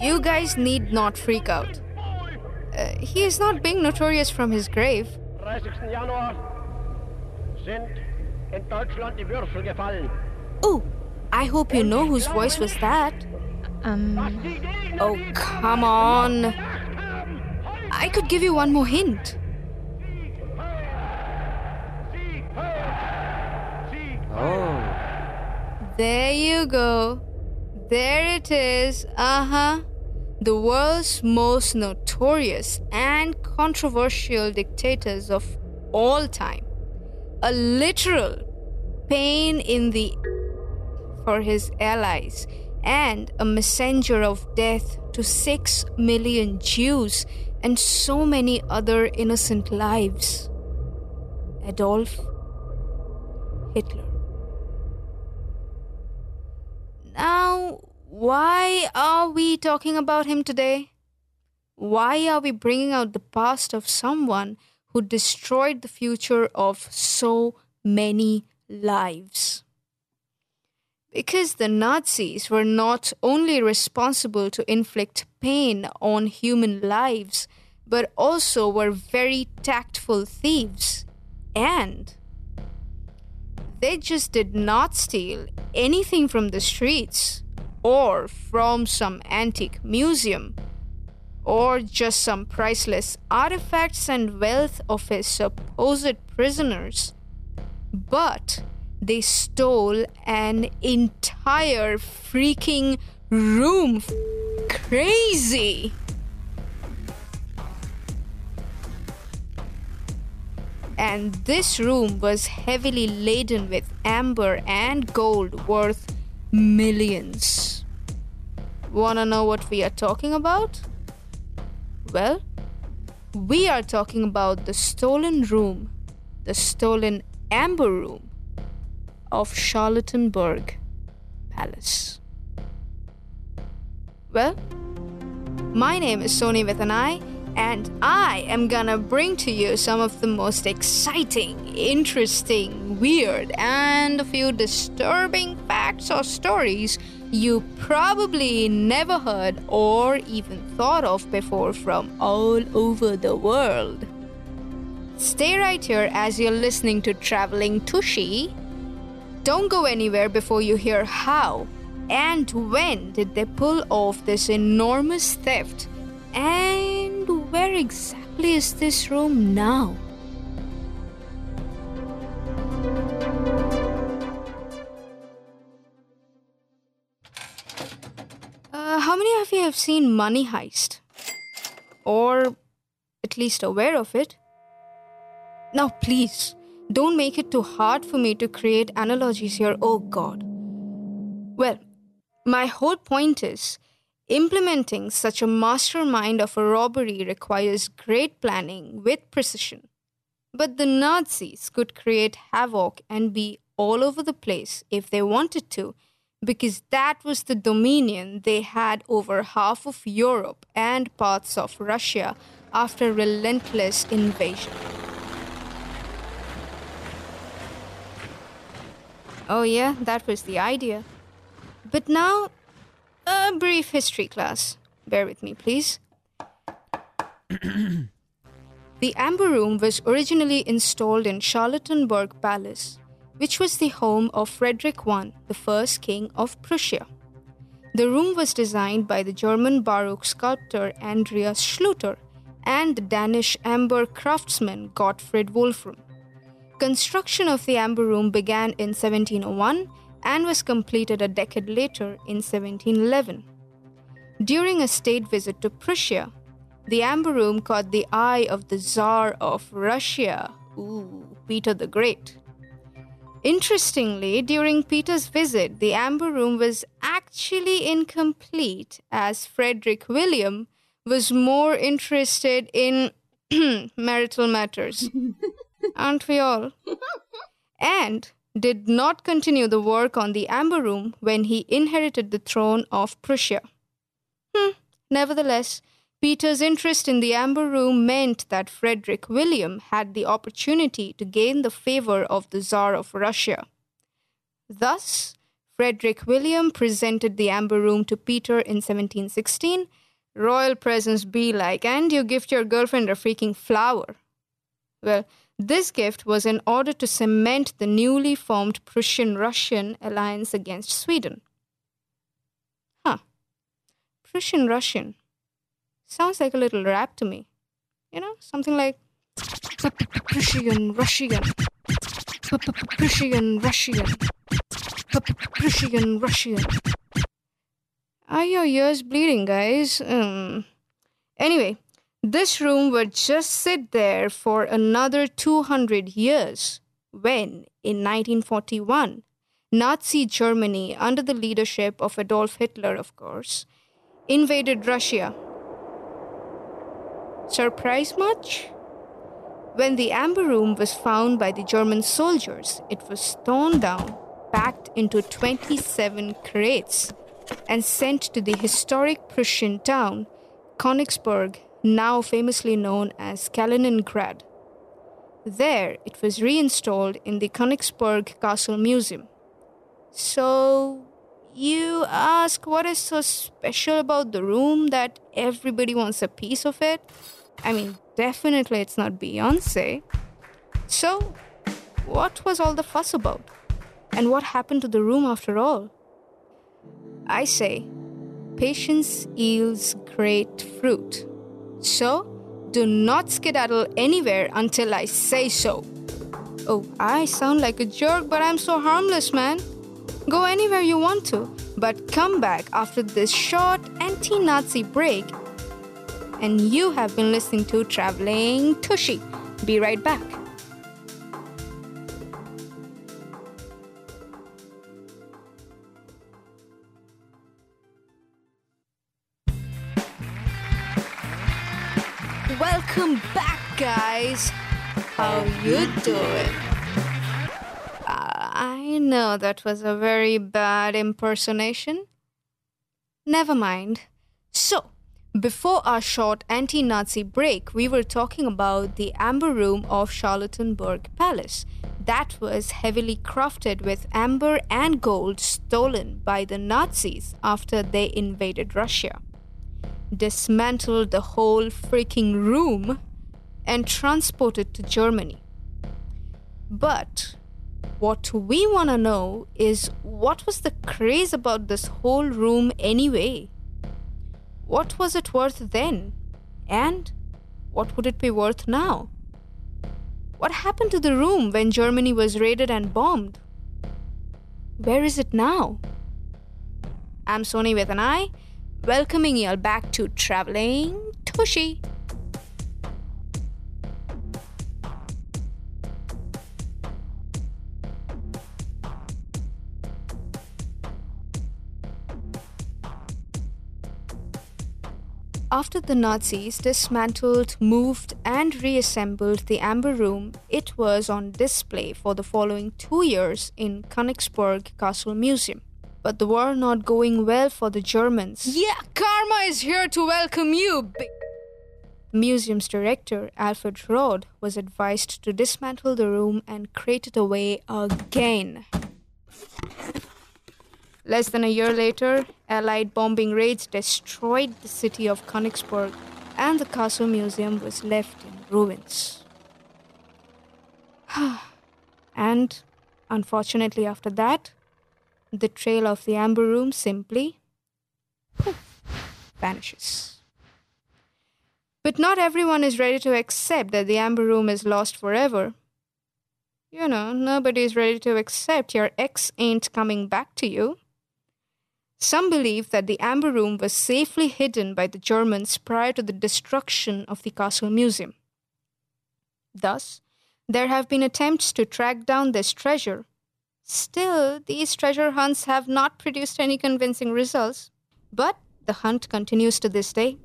You guys need not freak out. Uh, he is not being notorious from his grave. 30. Januar sind in Deutschland die Würfel gefallen. Oh, I hope you know whose voice was that. Um, Oh, come on. I could give you one more hint. There you go. There it is. Uh huh. The world's most notorious and controversial dictators of all time. A literal pain in the for his allies and a messenger of death to six million Jews and so many other innocent lives. Adolf Hitler. Now, why are we talking about him today? Why are we bringing out the past of someone who destroyed the future of so many lives? Because the Nazis were not only responsible to inflict pain on human lives, but also were very tactful thieves. And they just did not steal anything from the streets or from some antique museum or just some priceless artifacts and wealth of his supposed prisoners, but they stole an entire freaking room. Crazy! And this room was heavily laden with amber and gold worth millions. Wanna know what we are talking about? Well, we are talking about the stolen room, the stolen amber room of Charlottenburg Palace. Well, my name is Sony with an I and I am gonna bring to you some of the most exciting, interesting, weird, and a few disturbing facts or stories you probably never heard or even thought of before from all over the world. Stay right here as you're listening to Traveling Tushy. Don't go anywhere before you hear how and when did they pull off this enormous theft and where exactly is this room now? Uh, how many of you have seen Money Heist? Or at least aware of it? Now, please, don't make it too hard for me to create analogies here, oh god. Well, my whole point is Implementing such a mastermind of a robbery requires great planning with precision. But the Nazis could create havoc and be all over the place if they wanted to, because that was the dominion they had over half of Europe and parts of Russia after relentless invasion. Oh, yeah, that was the idea. But now a brief history class. Bear with me, please. the Amber Room was originally installed in Charlottenburg Palace, which was the home of Frederick I, the first king of Prussia. The room was designed by the German Baroque sculptor Andreas Schlüter and the Danish amber craftsman Gottfried Wolfram. Construction of the Amber Room began in 1701 and was completed a decade later in 1711. During a state visit to Prussia, the Amber Room caught the eye of the Tsar of Russia, ooh, Peter the Great. Interestingly, during Peter's visit, the Amber Room was actually incomplete as Frederick William was more interested in marital matters. Aren't we all? And did not continue the work on the Amber Room when he inherited the throne of Prussia. Hmm. Nevertheless, Peter's interest in the Amber Room meant that Frederick William had the opportunity to gain the favor of the Tsar of Russia. Thus, Frederick William presented the amber room to Peter in 1716. Royal presents be like, and you gift your girlfriend a freaking flower. Well, this gift was in order to cement the newly formed Prussian Russian alliance against Sweden. Huh. Prussian Russian. Sounds like a little rap to me. You know, something like Prussian Russian. Prussian Russian. Prussian Russian. Are your ears bleeding, guys? Um. Anyway, this room would just sit there for another 200 years when, in 1941, Nazi Germany, under the leadership of Adolf Hitler, of course, invaded Russia. Surprise much? When the Amber Room was found by the German soldiers, it was torn down, packed into 27 crates, and sent to the historic Prussian town, Königsberg, now famously known as Kaliningrad. There, it was reinstalled in the Königsberg Castle Museum. So, you ask what is so special about the room that everybody wants a piece of it? I mean, definitely it's not Beyonce. So, what was all the fuss about? And what happened to the room after all? I say, patience yields great fruit. So, do not skedaddle anywhere until I say so. Oh, I sound like a jerk, but I'm so harmless, man. Go anywhere you want to, but come back after this short anti Nazi break. And you have been listening to Traveling Tushy. Be right back. You doing? Uh, I know that was a very bad impersonation. Never mind. So, before our short anti Nazi break, we were talking about the Amber Room of Charlottenburg Palace. That was heavily crafted with amber and gold stolen by the Nazis after they invaded Russia dismantled the whole freaking room and transported to Germany. But what we want to know is what was the craze about this whole room anyway? What was it worth then? And what would it be worth now? What happened to the room when Germany was raided and bombed? Where is it now? I'm Sony with an I welcoming you all back to Traveling Tushy. After the Nazis dismantled, moved, and reassembled the Amber Room, it was on display for the following two years in Königsberg Castle Museum but the war not going well for the Germans. Yeah, karma is here to welcome you. Museum's director, Alfred Rohde, was advised to dismantle the room and crate it away again. Less than a year later, Allied bombing raids destroyed the city of Königsberg, and the castle museum was left in ruins. and unfortunately, after that, the trail of the amber room simply vanishes. But not everyone is ready to accept that the amber room is lost forever. You know, nobody is ready to accept your ex ain't coming back to you. Some believe that the amber room was safely hidden by the Germans prior to the destruction of the castle museum. Thus, there have been attempts to track down this treasure, Still, these treasure hunts have not produced any convincing results, but the hunt continues to this day.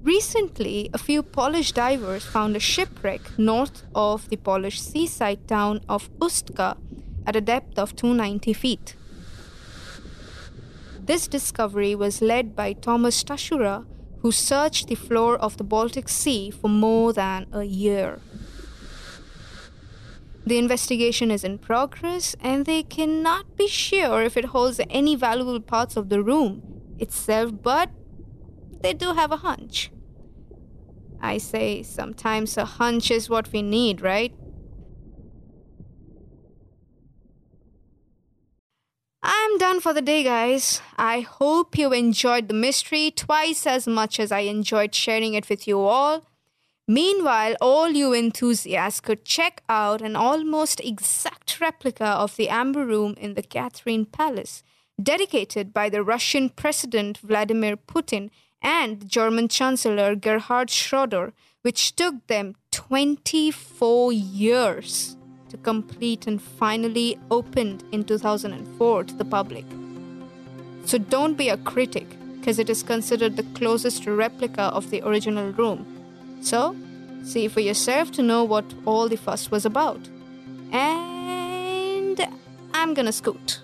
Recently, a few Polish divers found a shipwreck north of the Polish seaside town of Ustka at a depth of 290 feet. This discovery was led by Thomas Stachura, who searched the floor of the Baltic Sea for more than a year. The investigation is in progress and they cannot be sure if it holds any valuable parts of the room itself, but they do have a hunch. I say sometimes a hunch is what we need, right? I'm done for the day, guys. I hope you enjoyed the mystery twice as much as I enjoyed sharing it with you all. Meanwhile, all you enthusiasts could check out an almost exact replica of the Amber Room in the Catherine Palace, dedicated by the Russian President Vladimir Putin and German Chancellor Gerhard Schroeder, which took them 24 years to complete and finally opened in 2004 to the public. So don't be a critic, because it is considered the closest replica of the original room. So, see for yourself to know what all the fuss was about. And I'm gonna scoot.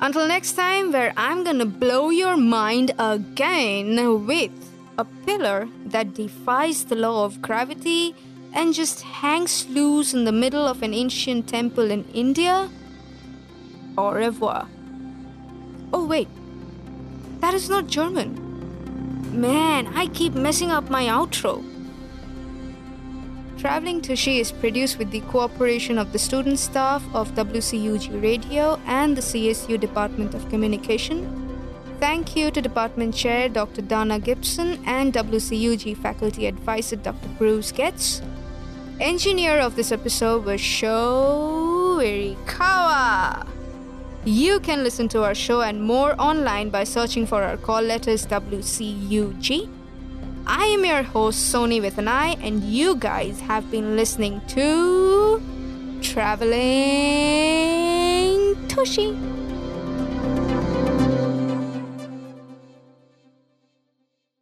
Until next time, where I'm gonna blow your mind again with a pillar that defies the law of gravity and just hangs loose in the middle of an ancient temple in India? Au revoir. Oh, wait. That is not German. Man, I keep messing up my outro. Traveling Tushy is produced with the cooperation of the student staff of WCUG Radio and the CSU Department of Communication. Thank you to Department Chair Dr. Dana Gibson and WCUG Faculty Advisor Dr. Bruce Getz. Engineer of this episode was Sho Irikawa. You can listen to our show and more online by searching for our call letters WCUG. I am your host, Sony with an I, and you guys have been listening to Traveling Tushy.